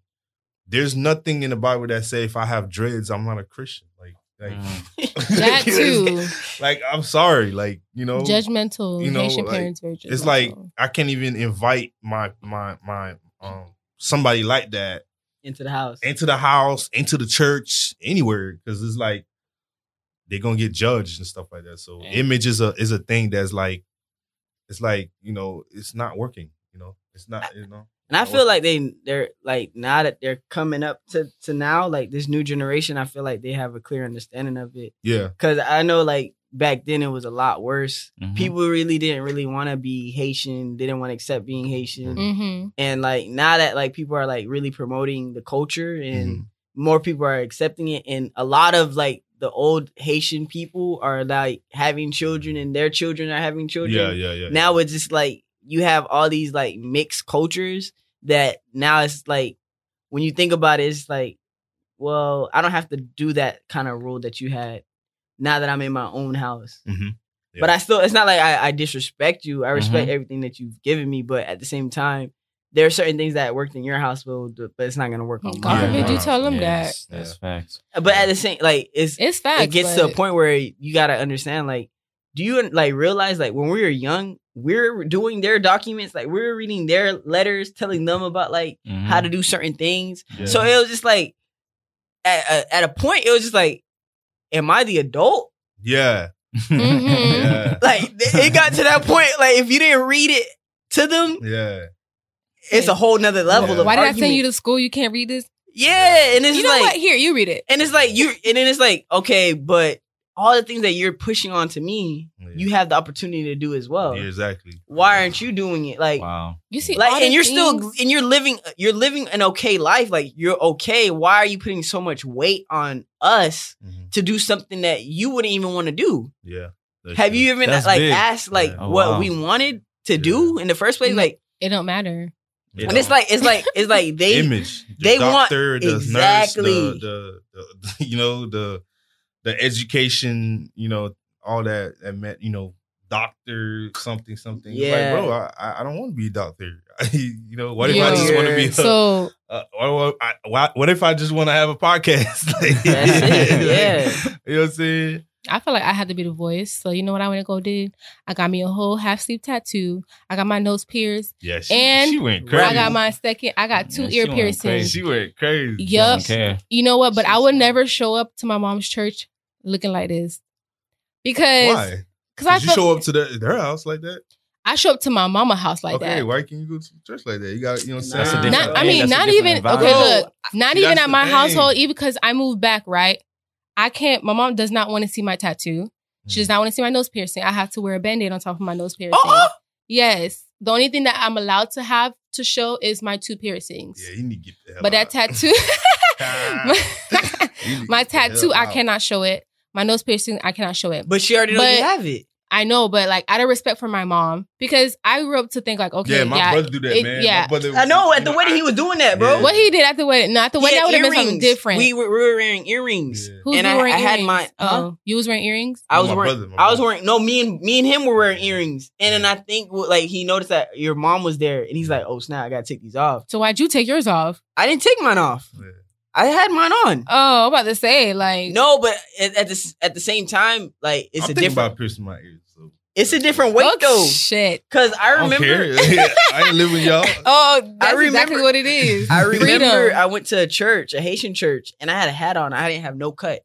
there's nothing in the Bible that say if I have dreads, I'm not a Christian. Like, like, Mm. that too. like, I'm sorry. Like, you know, judgmental. you know, Haitian like, parents very judgmental. it's like I can't even invite my my my um somebody like that into the house. into the house, into the church, anywhere because it's like they're gonna get judged and stuff like that. So Yeah. image is a is a thing that's like it's like you know it's not working. You know, it's not. You know, And I feel like they they're like now that they're coming up to to now like this new generation. I feel like they have a clear understanding of it yeah, because I know like back then it was a lot worse. Mhm. People really didn't really want to be Haitian. They didn't want to accept being Haitian. Mhm. And like now that like people are like really promoting the culture and Mhm. more people are accepting it, and a lot of like the old Haitian people are like having children and their children are having children yeah, yeah, yeah. now it's just like you have all these like mixed cultures that now it's like when you think about it, it's like, well, I don't have to do that kind of rule that you had now that I'm in my own house. Mhm. But I still, it's not like I, I disrespect you. I respect Mhm. everything that you've given me, but at the same time, there are certain things that worked in your household, but it's not gonna work on God mine. forbid you tell them Yes, That's facts. But at the same, like it's It's facts. it gets to a point where you gotta understand like do you like realize like when we were young we're doing their documents like we're reading their letters telling them about like Mhm. how to do certain things Yeah. so it was just like at, at- at a point it was just like am i the adult yeah, Mhm. yeah, like it got to that point like if you didn't read it to them yeah. It's a whole nother level Yeah. of Why did I send you to school? You can't read this. yeah and it's You know like what? Here, you read it. and it's like you and then it's like okay but all the things that you're pushing onto me Yeah. you have the opportunity to do as well yeah, exactly. why aren't you doing it like Wow. You see, like and you're still and you're living you're living an okay life like you're okay why are you putting so much weight on us Mhm. to do something that you wouldn't even want to do Yeah. Have true. you even That's like big. asked like Yeah. Oh, what wow. we wanted to do in the first place like It don't matter. You and it's like it's like it's like they image. The they want- doctor, the exactly. nurse, the, the, the you know the the education, you know all that that meant you know doctor something something. It's Yeah. like, bro, I I I don't want to be a doctor. you know what if I just want to be? A, So uh, what, what- what, what if I just want to have a podcast? Like, That's it, yeah. you know what I'm saying? I feel like I had to be the voice. So you know what I went to go did? I got me a whole half sleeve tattoo. I got my nose pierced. Yeah, she, And she went crazy. I got my second. I got two Yeah, ear piercings. She went crazy. Yup. You know what? But I would never show up to my mom's church looking like this because Why? because I Did you feel, show up to the, their house like that? I show up to my mama house like okay, that. Okay, why can't you go to church like that? You got, you know what I'm That's a saying? different- Not, I mean, not different even okay. Look, not See, even at my thing. household. Even because I moved back, right? I can't. My mom does not want to see my tattoo. She does hmm. not want to see my nose piercing. I have to wear a band-aid on top of my nose piercing. Oh! Yes, the only thing that I'm allowed to have to show is my two piercings. Yeah, you need to get the hell but that out. tattoo, my, You need to my get the hell tattoo, I cannot show it. My nose piercing, I cannot show it. But she already know you have it. I know, but like out of respect for my mom, because I grew up to think like, okay, Yeah, yeah, my brother do that, it- man. yeah. My brother, I know. At the you wedding, he was doing that, bro. Yeah. what he did at the wedding, not the He wedding, had that would have been something earrings. different. We were, we were wearing earrings. Yeah. Who's and I- wearing I had earrings? my- huh? Oh, you was wearing earrings. I oh, was My wearing. brother, my I was wearing. No, me and me and him were wearing earrings, and then I think like he noticed that your mom was there, and he's like, "Oh snap! I gotta take these off." So why'd you take yours off? I didn't take mine off. Yeah. I had mine on. Oh, I'm about to say like No, but at, at the at the same time, like it's I'm a thinking different. about piercing my ears. So. It's a different weight oh, though, Shit. because I I remember. care. I ain't living y'all. Oh, that's remember- exactly what it is. I remember Freedom. I went to a church, a Haitian church, and I had a hat on. I didn't have no cut,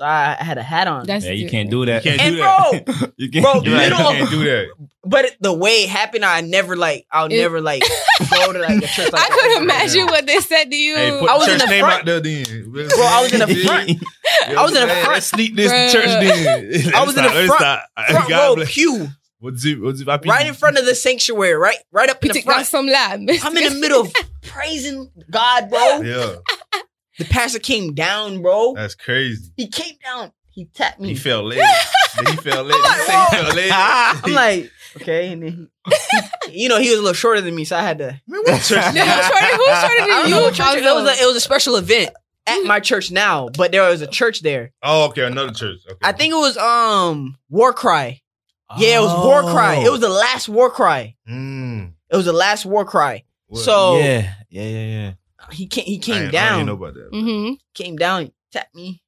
so I, I had a hat on. That's Yeah, you can't do that. You can't and do that. bro, you can't Bro, do that. middle you of- can't do that. but it- the way it happened, I never like. I'll It- never like go to like a church. Like I couldn't imagine what they said to you. Hey, put I was the in the name front. out there then. Bro, I was in the front. I was in the front. Let's sneak this Bruh. church then. I was in the front- Front row bless. pew, What's it? What's it? right in front of the sanctuary, right, right up in the Petit front. garçon là. I'm in the middle of praising God, bro. Yeah, The pastor came down, bro. that's crazy. He came down. He tapped me. He fell led. he fell led. I'm like, He say he felt led. I'm like, okay, and then he, you know, he was a little shorter than me, so I had to. man, what church? Who's shorter, who's shorter than don't you? know church it was. A, it was a special event at my church now, but there was a church there. Oh, okay, another church. Okay. I think it was um War Cry. Yeah, it was War Cry. It was the last War Cry. Mm. It was the last War Cry. What? So yeah, yeah, yeah, yeah. He came. He came ain't- I down. ain't know about that. Mhm. came down, tapped me.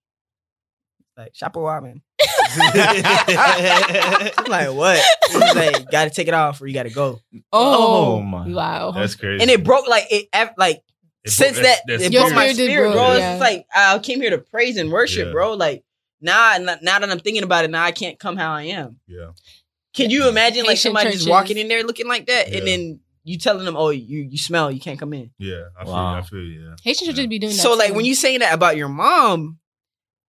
Like, Chapeau, man. I'm like, what? He's like, gotta take it off or you gotta go. Oh, Oh, my. Wow. That's crazy. And it broke like it like It since broke- that that's- it that's Your broke my spirit did spirit, broke, bro. yeah. It's like I came here to praise and worship, Yeah. bro. Like now, now that I'm thinking about it, now I can't come how I am. Yeah. Can you imagine like Haitian somebody just walking in there looking like that, Yeah. and then you telling them, "Oh, you you smell, you can't come in." Yeah. I feel. Wow. You, I feel. you, Yeah. Haitian should just be doing that. So like when you saying that about your mom,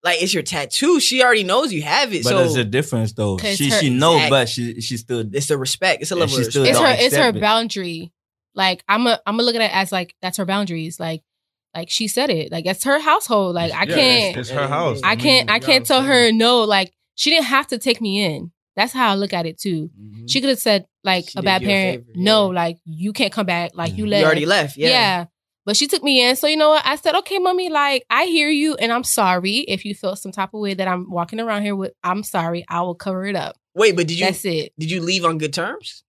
like it's your tattoo. She already knows you have it. But so there's a difference though. She her- she know, Exact- but she she still it's the respect. It's a level still it's her it's her accept it. boundary. Like I'm a I'm gonna look at it as like that's her boundaries. Like like she said it. Like it's her household. Like I Yeah, can't It's, it's her house. I can't mean, I can't tell her no. Like she didn't have to take me in. That's how I look at it too. Mhm. She could have said like She a bad you a parent, favor, no, yeah. like you can't come back. Like you Mhm. left. You already left. Yeah. Yeah. But she took me in. So you know what? I said, okay, mommy, like I hear you and I'm sorry if you felt some type of way that I'm walking around here with. I'm sorry. I will cover it up. Wait, but did you That's it. did you leave on good terms?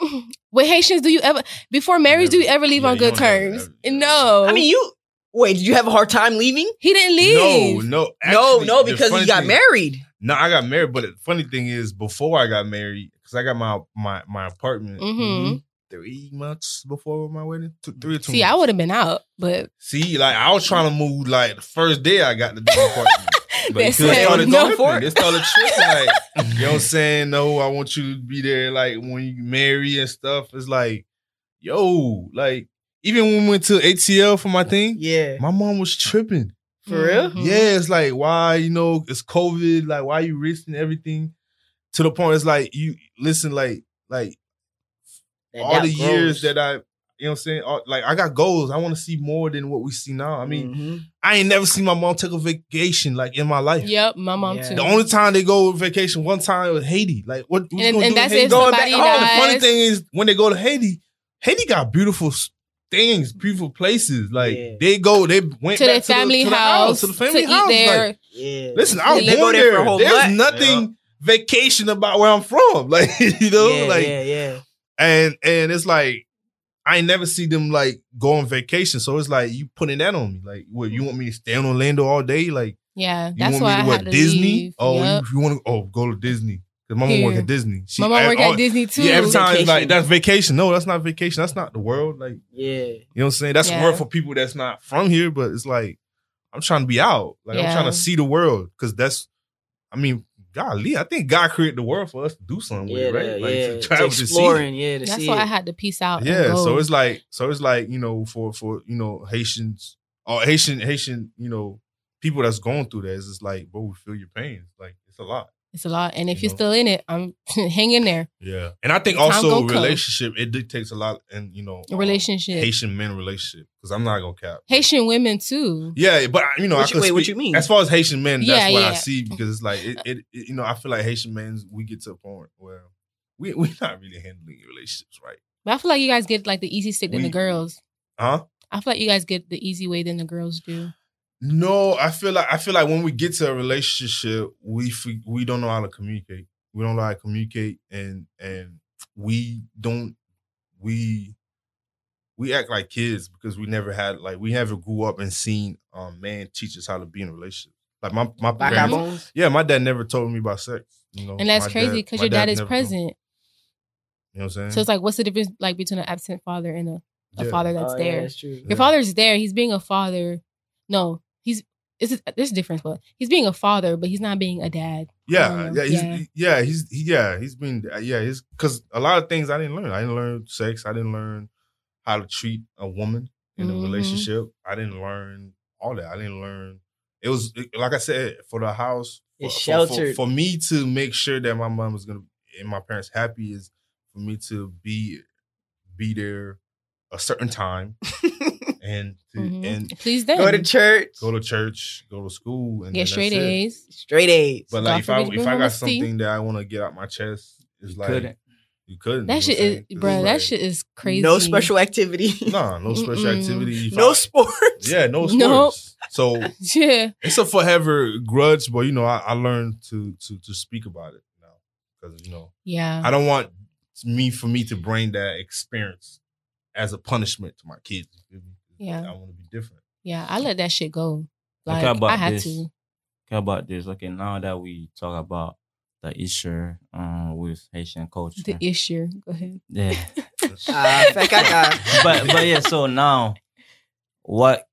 With Haitians, do you ever before marriage do you ever leave Yeah, on good terms? ever- no. I mean, you wait. Did you have a hard time leaving? he didn't leave. no, no, actually, no, the because he got thing- married. No, I got married, but the funny thing is, before I got married, because I got my my my apartment hmm three months before my wedding, two, three or two. See, I would have been out, but See, like I was trying to move like the first day I got the apartment. But They it said started no tripping. for it. They started tripping. Like, you know what I'm saying? No, I want you to be there like when you marry and stuff. It's like, yo, like even when we went to ATL for my thing, Yeah, my mom was tripping. For real. Mhm. Yeah, it's like why you know it's COVID. Like why you risking everything to the point? It's like you listen, like like That all doubt the years that I, you know what I'm saying. All, like I got goals. I want to see more than what we see now. I mean, Mhm. I ain't never seen my mom take a vacation like in my life. Yep, my mom Yeah. too. The only time they go on vacation, one time was Haiti. Like what? what's and, gonna and do that's Haiti? if Going somebody back Oh, the funny thing is when they go to Haiti, Haiti got beautiful s- things, beautiful places. Like Yeah. they go, they went to back their family to the, to the house, to the family to house. eat there. Like, Yeah. listen, I was They go born there for there. a whole There's month. nothing vacation about where I'm from. Like you know, yeah, like yeah, yeah. and and it's like I ain't never see them like go on vacation. So it's like you putting that on me. Like, what you want me to stay in Orlando all day? Like yeah, you that's want why me I to what had to Disney? leave. Oh, Yep. you, you want to oh go to Disney because my mom work at Disney. She, my mom I- work at oh, Disney too. Yeah, every time it's like that's vacation. No, that's not vacation. That's not the world. Like Yeah. you know what I'm saying? That's Yeah. a word for people that's not from here. But it's like I'm trying to be out. Like I'm trying to see the world because that's. I mean, golly, I think God created the world for us to do something Yeah, with, right? yeah, Like yeah. to To travel to see. it. yeah, to That's see why it. I had to peace out. and Yeah, go. so it's like so it's like you know for for you know Haitians or Haitian Haitian you know people that's going through that it's just like bro we feel your pain like it's a lot It's a lot. And if You you're know? still in it, I'm hang in there. Yeah, and I think Time also gonna come. relationship it dictates a lot, and you know, A um, relationship. Haitian men relationship because I'm not gonna cap. Haitian women too. Yeah, but you know, What I you- could wait, what you mean? As far as Haitian men, that's Yeah, what I see because it's like it, it, it- you know, I feel like Haitian men we get to a point where we we're not really handling relationships right, But I feel like you guys get like the easy stick than We- the girls. huh? I feel like you guys get the easy way than the girls do. No, I feel like I feel like when we get to a relationship, we we don't know how to communicate. We don't know how to communicate, and and we don't we we act like kids because we never had like we never grew up and seen um man teach us how to be in a relationship. Like my my Back parents- our yeah, my dad never told me about sex. You know, And that's crazy because your dad, is never told present. You know what I'm saying? So it's like, what's the difference like between an absent father and a, a Yeah. father that's Oh, yeah, there? that's true. Your Yeah. father's there. He's being a father. No, he's. It's, there's a difference, but he's being a father, but he's not being a dad. Yeah, Um, yeah, he's, yeah. yeah, he's he, yeah, he's been yeah, he's because a lot of things I didn't learn. I didn't learn sex. I didn't learn how to treat a woman in Mhm. a relationship. I didn't learn all that. I didn't learn. It was like I said for the house. For, It's for- sheltered. for, for me to make sure that my mom was gonna and my parents happy is for me to be be there a certain time and to, Mhm. and Please them. Go to church. go to church, go to school, and Get straight that's it. A's. Straight A's. But God like if I if I got C. something that I want to get out my chest, it's like couldn't. you couldn't. That you shit know what I'm is, bro. it's That like, shit is crazy. no special activity. Nah, no special Mm-mm. activity. If no I- sports. yeah, no sports. Nope. So Yeah. it's a forever grudge, but you know I, I learned to to to speak about it now because you know Yeah. I don't want me for me to bring that experience as a punishment to my kids. you feel me? Yeah. I want to be different. Yeah. I let that shit go. Like, Like how about I had this? to. How about this? Okay, now that we talk about the issue um, with Haitian culture, The issue. Go ahead. yeah. Ah, but but yeah, so now, what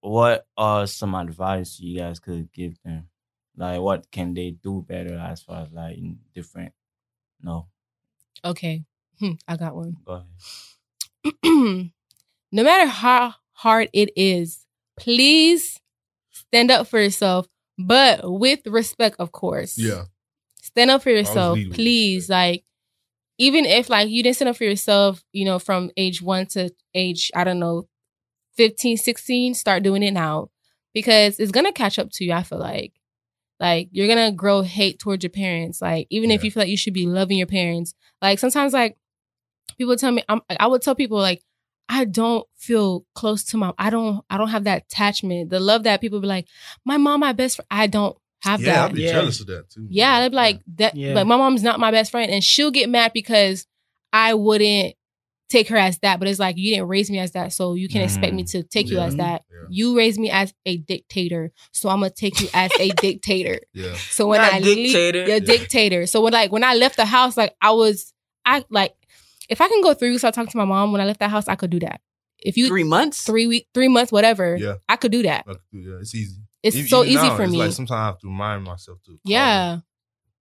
what are some advice you guys could give them? Like, what can they do better as far as like in different? No, Okay. Hmm, I got one. go ahead. no matter how hard it is, please stand up for yourself, but with respect, of course. Yeah, Stand up for yourself, please. Like, even if like you didn't stand up for yourself, you know, from age one to age, I don't know, 15, 16, start doing it now. Because it's gonna catch up to you, I feel like. Like you're gonna grow hate towards your parents. Like, even if you feel like you should be loving your parents. Like sometimes like people tell me I'm I would tell people like I don't feel close to my mom. I don't I don't have that attachment. The love that people be like, my mom, my best friend. I don't have yeah, that. I'd be Yeah. jealous of that too. Yeah, they'd be like that. Yeah. Like my mom's not my best friend, and she'll get mad because I wouldn't take her as that. But it's like you didn't raise me as that, so you can expect me mm-hmm. to take you as that. Yeah. You raised me as a dictator, so I'm gonna take you as a dictator. yeah, So when Not I dictator. leave, you're a Yeah. dictator. So when like when I left the house, like I was, I like if I can go through, so I talk to my mom when I left that house, I could do that. If you three, months, Three months. week, three months, whatever, Yeah. I could do that. Could do- yeah, it's easy. It's Even- so even easy now, for it's me. Like sometimes I have to remind myself to. call yeah,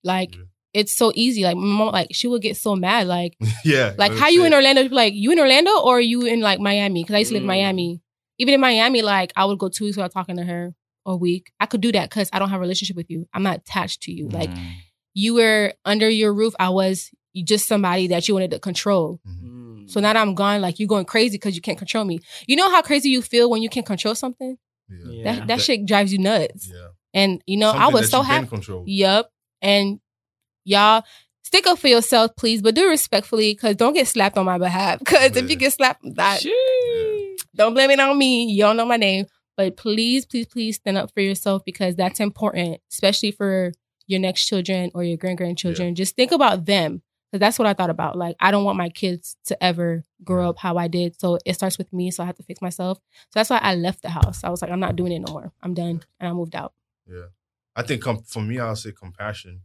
like Yeah. it's so easy. Like my mom, like she would get so mad. Like yeah, like how you it. in Orlando? Like you in Orlando or you in like Miami? Because I used to live in Mm. Miami. Even in Miami, like I would go two weeks without talking to her or a week. I could do that because I don't have a relationship with you. I'm not attached to you. Like Mm. you were under your roof. I was just somebody that you wanted to control. Mhm. Mm. So now that I'm gone, like you're going crazy because you can't control me. You know how crazy you feel when you can't control something? Yeah. Yeah. That that shit drives you nuts. Yeah. And you know, I was that so happy. Control. Yep. And y'all stick up for yourself, please, but do it respectfully because don't get slapped on my behalf. Because if you get slapped, that, Sheesh. don't blame it on me. You don't know my name. But please, please, please stand up for yourself because that's important, especially for your next children or your grand grandchildren. Just think about them. Because that's what I thought about. Like, I don't want my kids to ever grow up how I did. So it starts with me. So I have to fix myself. So that's why I left the house. I was like, I'm not doing it no more. I'm done. And I moved out. Yeah. I think com- for me, I'll say compassion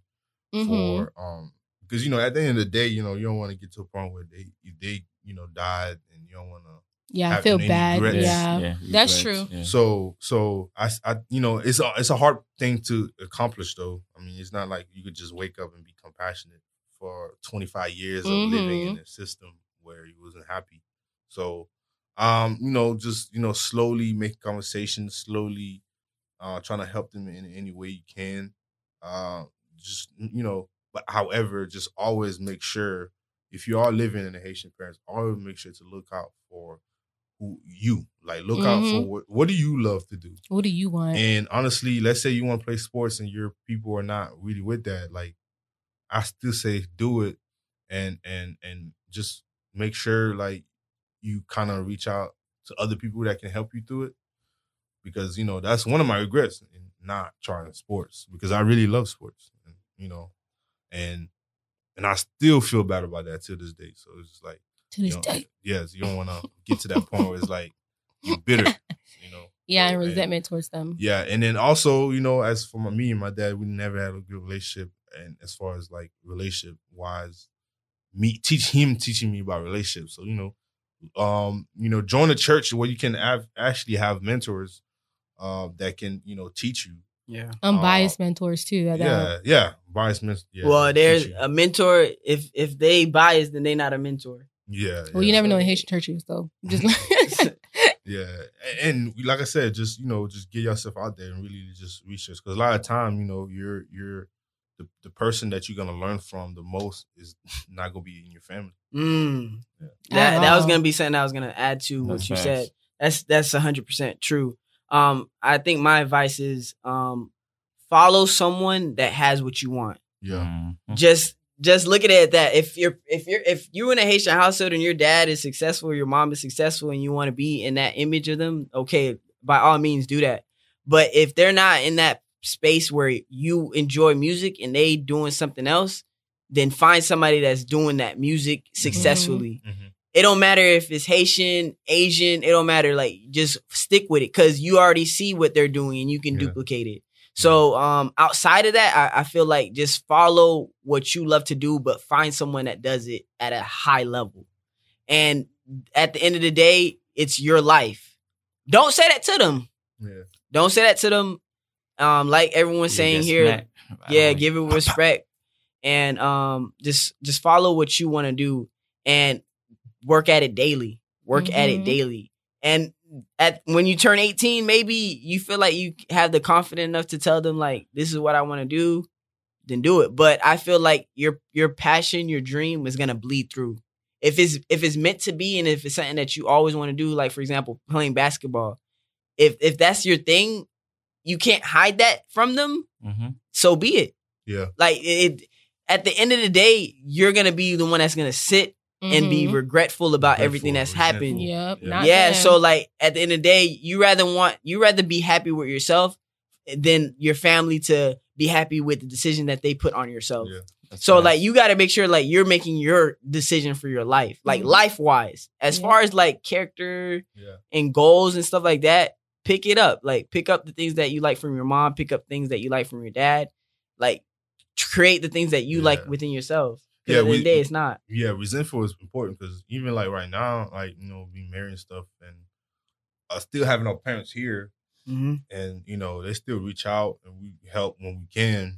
Mhm. for um because you know at the end of the day, you know you don't want to get to a point where they they you know died and you don't want to. Yeah, I feel bad. regrets. Yeah. That's regrets, true. yeah. So so I you know it's a it's a hard thing to accomplish though. I mean it's not like you could just wake up and be compassionate for 25 years of living in Mhm. a system where he wasn't happy. So um you know just you know slowly make conversations, slowly uh trying to help them in any way you can. Uh just you know, but however, just always make sure if you are living in a Haitian parents, always make sure to look out for who you like. Look out for Mhm. what what do you love to do. What do you want? And honestly, let's say you want to play sports and your people are not really with that. Like, I still say do it, and and and just make sure like you kind of reach out to other people that can help you through it, because you know that's one of my regrets in not trying sports because I really love sports, and, you know, and and I still feel bad about that to this day. So it's like to you this know, day. yes, you don't want to get to that point where it's like you bitter, you know. Yeah, and resentment towards them. yeah, and then also, you know, as for my, me and my dad, we never had a good relationship, and as far as like relationship wise, me teach him teaching me about relationships. So you know, um, you know, join a church where you can have actually have mentors, uh, that can you know teach you. Yeah. Unbiased mentors too. That, Yeah, yeah, biased mentors. Yeah, well, there's a mentor. If if they biased, then they not a mentor. yeah. well, yeah. you never know in Haitian churches though. Just Yeah, A- and like I said, just you know, just get yourself out there and really just research because a lot of time, you know, you're you're the, the person that you're gonna learn from the most is not gonna be in your family. Mm. Yeah. That At that was gonna be something I was gonna add to what That's you facts. said. That's that's hundred percent true. Um, I think my advice is um, follow someone that has what you want. Yeah, Mhm. Just just look at it that if you're if you're if you're in a Haitian household and your dad is successful, your mom is successful, and you want to be in that image of them, okay, by all means do that. But if they're not in that space where you enjoy music and they doing something else, then find somebody that's doing that music successfully. Mhm. It don't matter if it's Haitian, Asian, it don't matter. Like just stick with it because you already see what they're doing and you can Yeah. duplicate it. So um outside of that, I, I feel like just follow what you love to do, but find someone that does it at a high level. And at the end of the day, it's your life. Don't say that to them. yeah, Don't say that to them. Um, like everyone's You saying here, smacked. yeah, give it respect and um just just follow what you want to do and work at it daily. Work at it Mhm. daily. And at when you turn 18, maybe you feel like you have the confidence enough to tell them like this is what I want to do, then do it. But I feel like your your passion, your dream is going to bleed through. If it's if it's meant to be and if it's something that you always want to do like for example, playing basketball. If if that's your thing, you can't hide that from them, mhm. so be it yeah, like it at the end of the day you're gonna be the one that's gonna sit and be Mhm. regretful about Regretful, everything that's resentful. happened Yep. Yeah. Yeah them. so like at the end of the day you rather want you rather be happy with yourself than your family to be happy with the decision that they put on yourself yeah, That's so facts. like you got to make sure like you're making your decision for your life like Mhm. life wise as Yeah. far as like character yeah, and goals and stuff like that, pick it up. Like pick up the things that you like from your mom, pick up things that you like from your dad. Like create the things that you like within yourself. Yeah, at we- day, it's not. yeah. Resentful is important because even like right now, like you know, being married and stuff, and uh, still having our parents here, Mm-hmm. and you know they still reach out and we help when we can.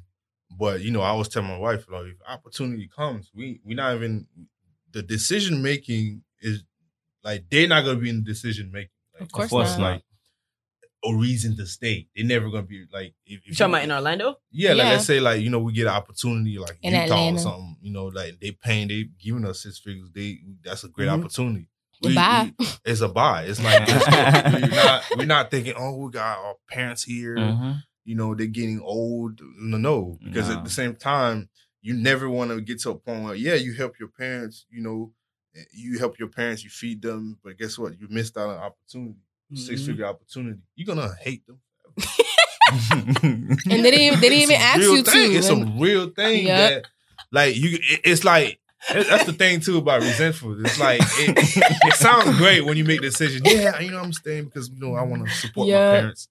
But you know, I always tell my wife like, if opportunity comes, we we not even the decision making is like they're not gonna be in the decision making. Like, Of course as far as, not. like a reason to stay. They're never gonna be like if, if You talking about in Orlando? yeah, like Yeah. let's say like you know we get an opportunity like In Utah Atlanta. or something. You know, like they paying, they giving us six figures. They that's a great Mhm. opportunity. Goodbye. we- it's a buy. It's like let's go. we're not we're not thinking oh we got our parents here. Mhm. You know they're getting old. No, no, because No. at the same time you never want to get to a point where yeah you help your parents. You know you help your parents, you feed them, but guess what? You missed out on an opportunity, six Mhm. figure opportunity. You're gonna hate them. And they didn't even- they didn't even ask you thing. to. It's a real thing Yep. that, like you. it- It's like it- that's the thing too about resentful. It's like it, it sounds great when you make the decision. Yeah, you know I'm staying because you know I want to support Yeah. my parents.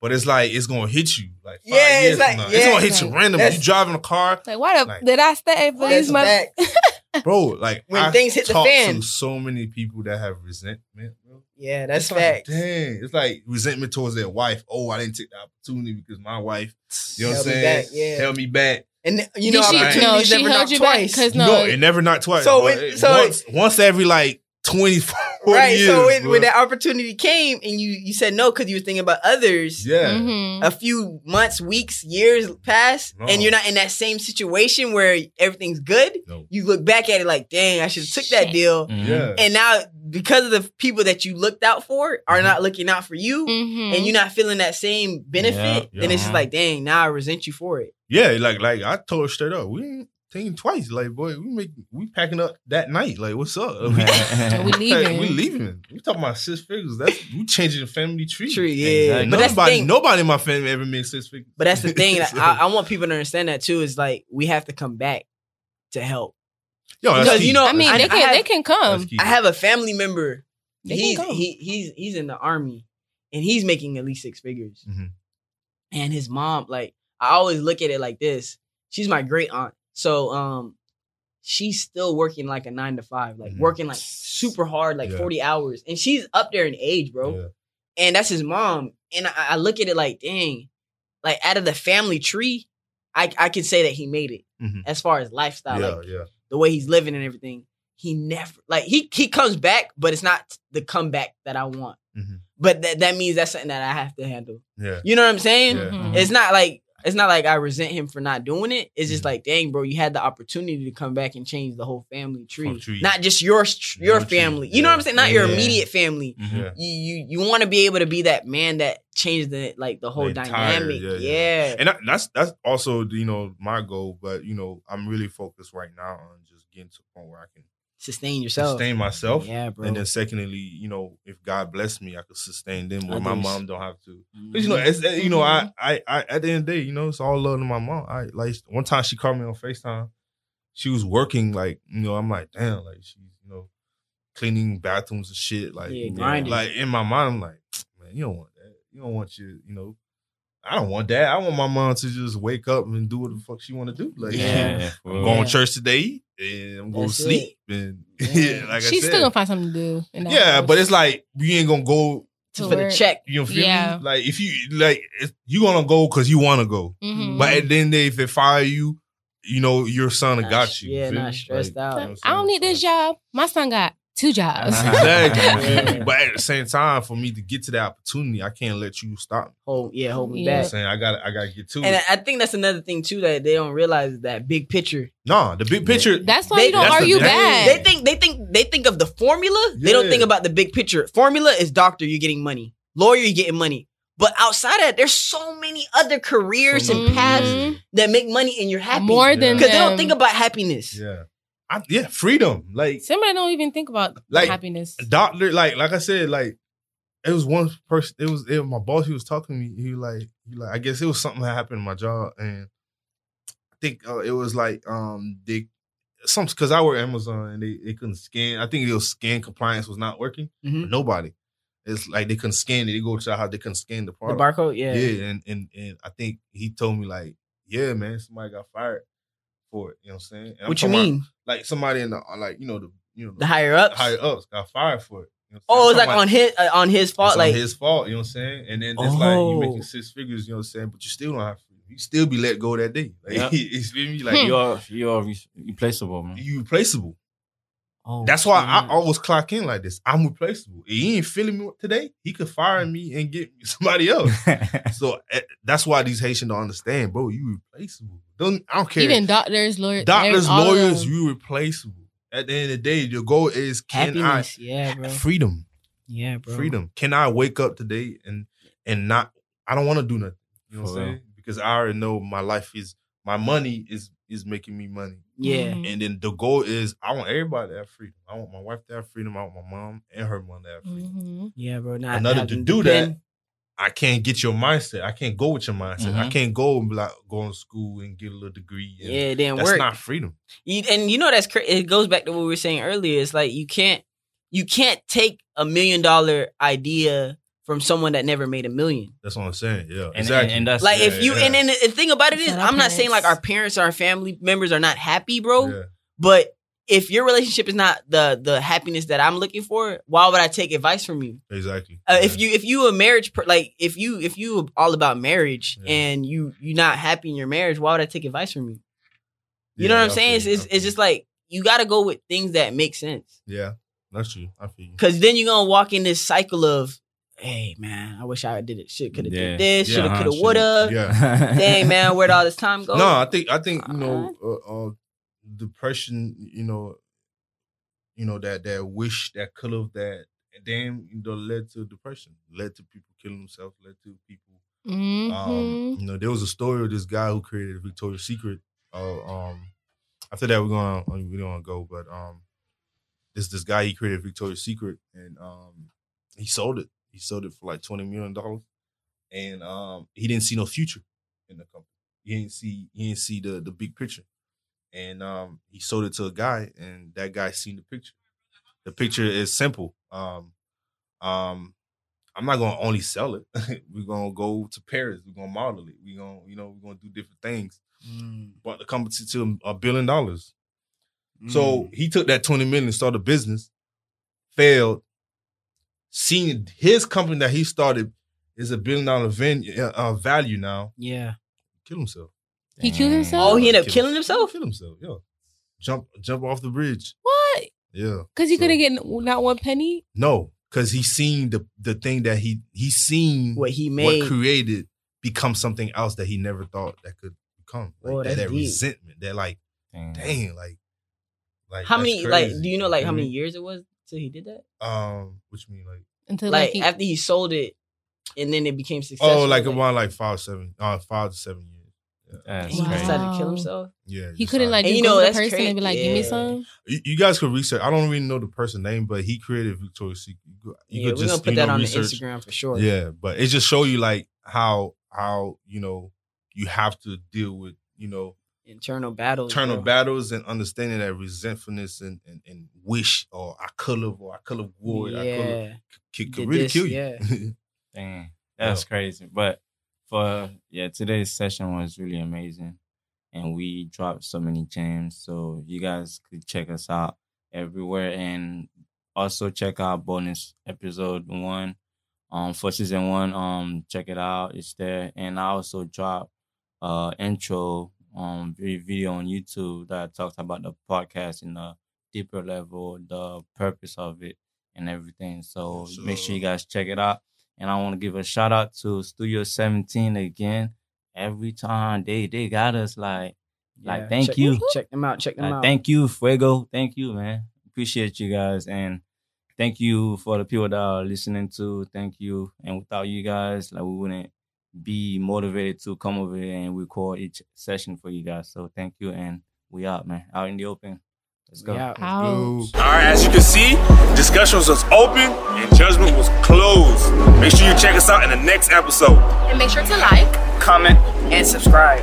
But it's like it's gonna hit you like five Yeah, it's like- yeah. it's gonna hit you randomly. You driving a car, Like, why the, Like- did I stay for That's these months? bro. Like When I things hit the fan. to so many people that have resentment, bro. Yeah, that's It's like. Dang, it's like resentment towards their wife. Oh, I didn't take the opportunity because my wife, you know what I'm Held me saying, yeah. held me back. And you know, she, opportunities no, she never held you twice. because No, no, it never not twice. So but it- it- so once, once every like 24 40 right. so years, when, when that opportunity came and you you said no because you were thinking about others. yeah, Mhm. A few months, weeks, years pass, No. and you're not in that same situation where everything's good. no, You look back at it like, dang, I should have took that Shit. deal. Mhm. yeah, And now, because of the people that you looked out for are Mhm. not looking out for you, Mhm. and you're not feeling that same benefit, Yeah, then it's just like, dang, now I resent you for it. yeah. Like, like I told her straight up, we ain't thinking twice. Like, boy, we make we packing up that night. Like, what's up? And we Like, leaving. we leaving. We talking about six figures. That's we changing the family tree. True, yeah. Exactly. But that's the nobody, thing. nobody in my family ever made six figures. But that's the thing. that I, I want people to understand that too. Is like we have to come back to help. Yo, that's because, key. you know, I mean, I- they can have- they can come. I have a family member. They He's he, he's he's in the army, and he's making at least six figures. Mhm. And his mom, like, I always look at it like this. She's my great aunt, so um, she's still working like a nine to five, like Mhm. working like super hard, like Yeah. forty hours, and she's up there in age, bro. Yeah. And that's his mom. And I, I look at it like, dang, like out of the family tree, I I could say that he made it Mhm. as far as lifestyle, yeah, like yeah. The way he's living and everything. He never like he he comes back, but it's not the comeback that I want. Mhm. But that that means that's something that I have to handle. Yeah. You know what I'm saying? Yeah. Mhm. It's not like it's not like I resent him for not doing it. It's just Mhm. like, dang, bro, you had the opportunity to come back and change the whole family tree, tree. not just your your Your tree. family. You know what I'm saying? Not your immediate family. Mhm. Yeah. You you you want to be able to be that man that changed the like the whole The entire- dynamic. yeah, Yeah, yeah. And that's that's also you know my goal, but you know I'm really focused right now on just getting to the point where I can sustain yourself. sustain myself. Yeah, bro. And then secondly, you know, if God bless me, I could sustain them where my mom don't have to. Cause you know, it's uh, you know, Mm-hmm. I, I, I, at the end of the day, you know, it's all love to my mom. I like one time she called me on Facetime. She was working like, you know, I'm like, damn, like she's, you know, cleaning bathrooms and shit. Like, Yeah, you know, like in my mind, I'm like, man, you don't want that. You don't want your, you know, I don't want that. I want my mom to just wake up and do what the fuck she want to do. Like, Yeah, for I'm real. going Yeah. to church today and I'm going to That's sleep. And Yeah. like I She's said, still gonna find something to do. in yeah, house. but it's like you ain't gonna go To for the check. you know, feel Yeah. me? Like if you like, you gonna go because you want to go. Mhm. But at the end of the day, if they fire you, you know your son Not got you. yeah, feel not me? stressed out. you know I don't need this job. My son got two jobs. Uh-huh. Exactly. But at the same time, for me to get to that opportunity, I can't let you stop. me. Hold yeah, hold me You know what I'm saying I got I got to get to And it. I I think that's another thing too that they don't realize is that big picture. No, the big picture. That's why They- you don't that's the argue thing. back. They think they think they think of the formula. They don't think about the big picture. Formula is doctor, you're getting money. Lawyer, you're getting money. But outside of that, there's so many other careers So and paths mm-hmm. that make money and you're happy. More than because they don't think about happiness. yeah, I, yeah, freedom. Like Somebody don't even think about Like, happiness. doctor, like like I said, like it was one person. It was it, was my boss. He was talking to me. He like he like I guess it was something that happened in my job, and I think uh, it was like um they some because I work Amazon and they they couldn't scan. I think it was scan compliance was not working. Mhm. Nobody. It's like they couldn't scan it. They go to the house. They couldn't scan the The barcode, yeah. yeah, and and and I think he told me like, yeah, man, somebody got fired for it. You know what I'm saying? And I'm What you talking about, mean? like somebody in the like you know the you know The higher ups. higher ups got fired for it. You know Oh, it's like I'm on his uh, on his fault. it's Like on his fault. You know what I'm saying? And then it's like you Oh. making six figures. You know what I'm saying? But you still don't have freedom. You still be let go that day. Like Yeah. you feel me? Like Hmm. You're you're replaceable, man. you replaceable. oh, That's why I always clock in like this. I'm replaceable. If he ain't feeling me today, he could fire me and get me somebody else. So eh, that's why these Haitians don't understand, bro. You replaceable. Don't I don't care. Even doctors, lawyers, Doctors, all of lawyers, them. you replaceable. At the end of the day, your goal is can happiness. yeah, I bro. freedom. Yeah, bro. freedom. Can I wake up today and and not? I don't want to do nothing. You know what I'm real. saying? Because I already know my life is my money is is making me money, Yeah. Mhm. and then the goal is I want everybody to have freedom. I want my wife to have freedom. I want my mom and her mom to have freedom. Mhm. Yeah, bro. Not Another having to do depend- that. I can't get your mindset. I can't go with your mindset. I Mhm. can't go and be like go to school and get a little degree. and Yeah, it didn't that's work. not freedom. You, and you know that's cra- it goes back to what we were saying earlier. It's like you can't you can't take a million dollar idea from someone that never made a million. That's what I'm saying. Yeah, And- exactly. and that's- Like Yeah, if you yeah. and then the thing about it is, That's I'm not saying like our parents or our family members are not happy, bro. Yeah. But if your relationship is not the the happiness that I'm looking for, why would I take advice from you? exactly. Uh, Yeah. If you if you a marriage per, like if you if you all about marriage Yeah. and you you not happy in your marriage, why would I take advice from you? You Yeah, know what I'm I saying? feel It's, it's, it's just like you got to go with things that make sense. Yeah. That's true. I feel you. Because then you're gonna walk in this cycle of, hey man, I wish I did it. Should could have Yeah. did this. Yeah, Should have uh-huh, could have woulda. Yeah. Dang man, where'd all this time go? No, I think I think you know, uh, uh, depression. You know, you know that that wish that could have that, and then you know led to depression, led to people killing themselves, led to people. Mhm. Um, you know, there was a story of this guy who created Victoria's Secret. Uh, um, after that, we're gonna we don't want to go, but um, this this guy he created Victoria's Secret, and um, he sold it. He sold it for like twenty million dollars, and um, he didn't see no future in the company. He didn't see he didn't see the the big picture, and um, he sold it to a guy, and that guy seen the picture. The picture is simple. Um, um, I'm not gonna only sell it. we're gonna go to Paris. We're gonna model it. We're gonna, you know, we're gonna do different things. Mm. Brought the company to a billion dollars. So he took that 20 million and started a business, failed, seeing his company that he started is a billion dollar ven- uh, uh, value now, Yeah. kill himself. He killed himself? Oh, he ended up Kill killing himself? Kill himself, yeah. Jump jump off the bridge. What? Yeah. Because he So- couldn't get not one penny. No, because he seen the the thing that he he seen What he made. what created become something else that he never thought that could become. Like Oh, that, that's that resentment. That like, Dang. dang, like, like how that's many like do you know like how Mhm. many years it was till he did that? Um, which mean like Until Like, like, he, after he sold it and then it became successful. oh, like around like five seven, uh, five to seven years. That's he Wow. crazy. decided to kill himself. Yeah, he couldn't like And just you know, the that's person cra- and be like, "Give me yeah. some." You, you guys could research. I don't really know the person name, but he created Victoria's Secret. You could, you yeah, could we're just gonna put you that know, on research. the Instagram for sure. Yeah, but it just show you like how how you know you have to deal with you know Internal battles. internal bro. battles and understanding that resentfulness and, and, and wish or I could have or I could have wore it. I could have Yeah. could, could really this, kill you. yeah. Dang, that's crazy. But for yeah, today's session was really amazing, and we dropped so many gems. So you guys could check us out everywhere, and also check out bonus episode one, um, for season one. Um, check it out. It's there, and I also dropped uh intro um video on YouTube that talks about the podcast in a deeper level, the purpose of it, and everything. So Yes, make sure you guys check it out. And I want to give a shout out to Studio 17 again. Every time they they got us like like thank check- you. Check them out. Check them Like, out. thank you, Fuego. Thank you, man. Appreciate you guys. And thank you for the people that are listening to. Thank you. And without you guys, like we wouldn't be motivated to come over here and record each session for you guys. So thank you. And we out, man. Out in the open. Let's go. Yeah. Ouch. All right, as you can see, discussions was open and judgment was closed. Make sure you check us out in the next episode. And make sure to like. Comment And subscribe.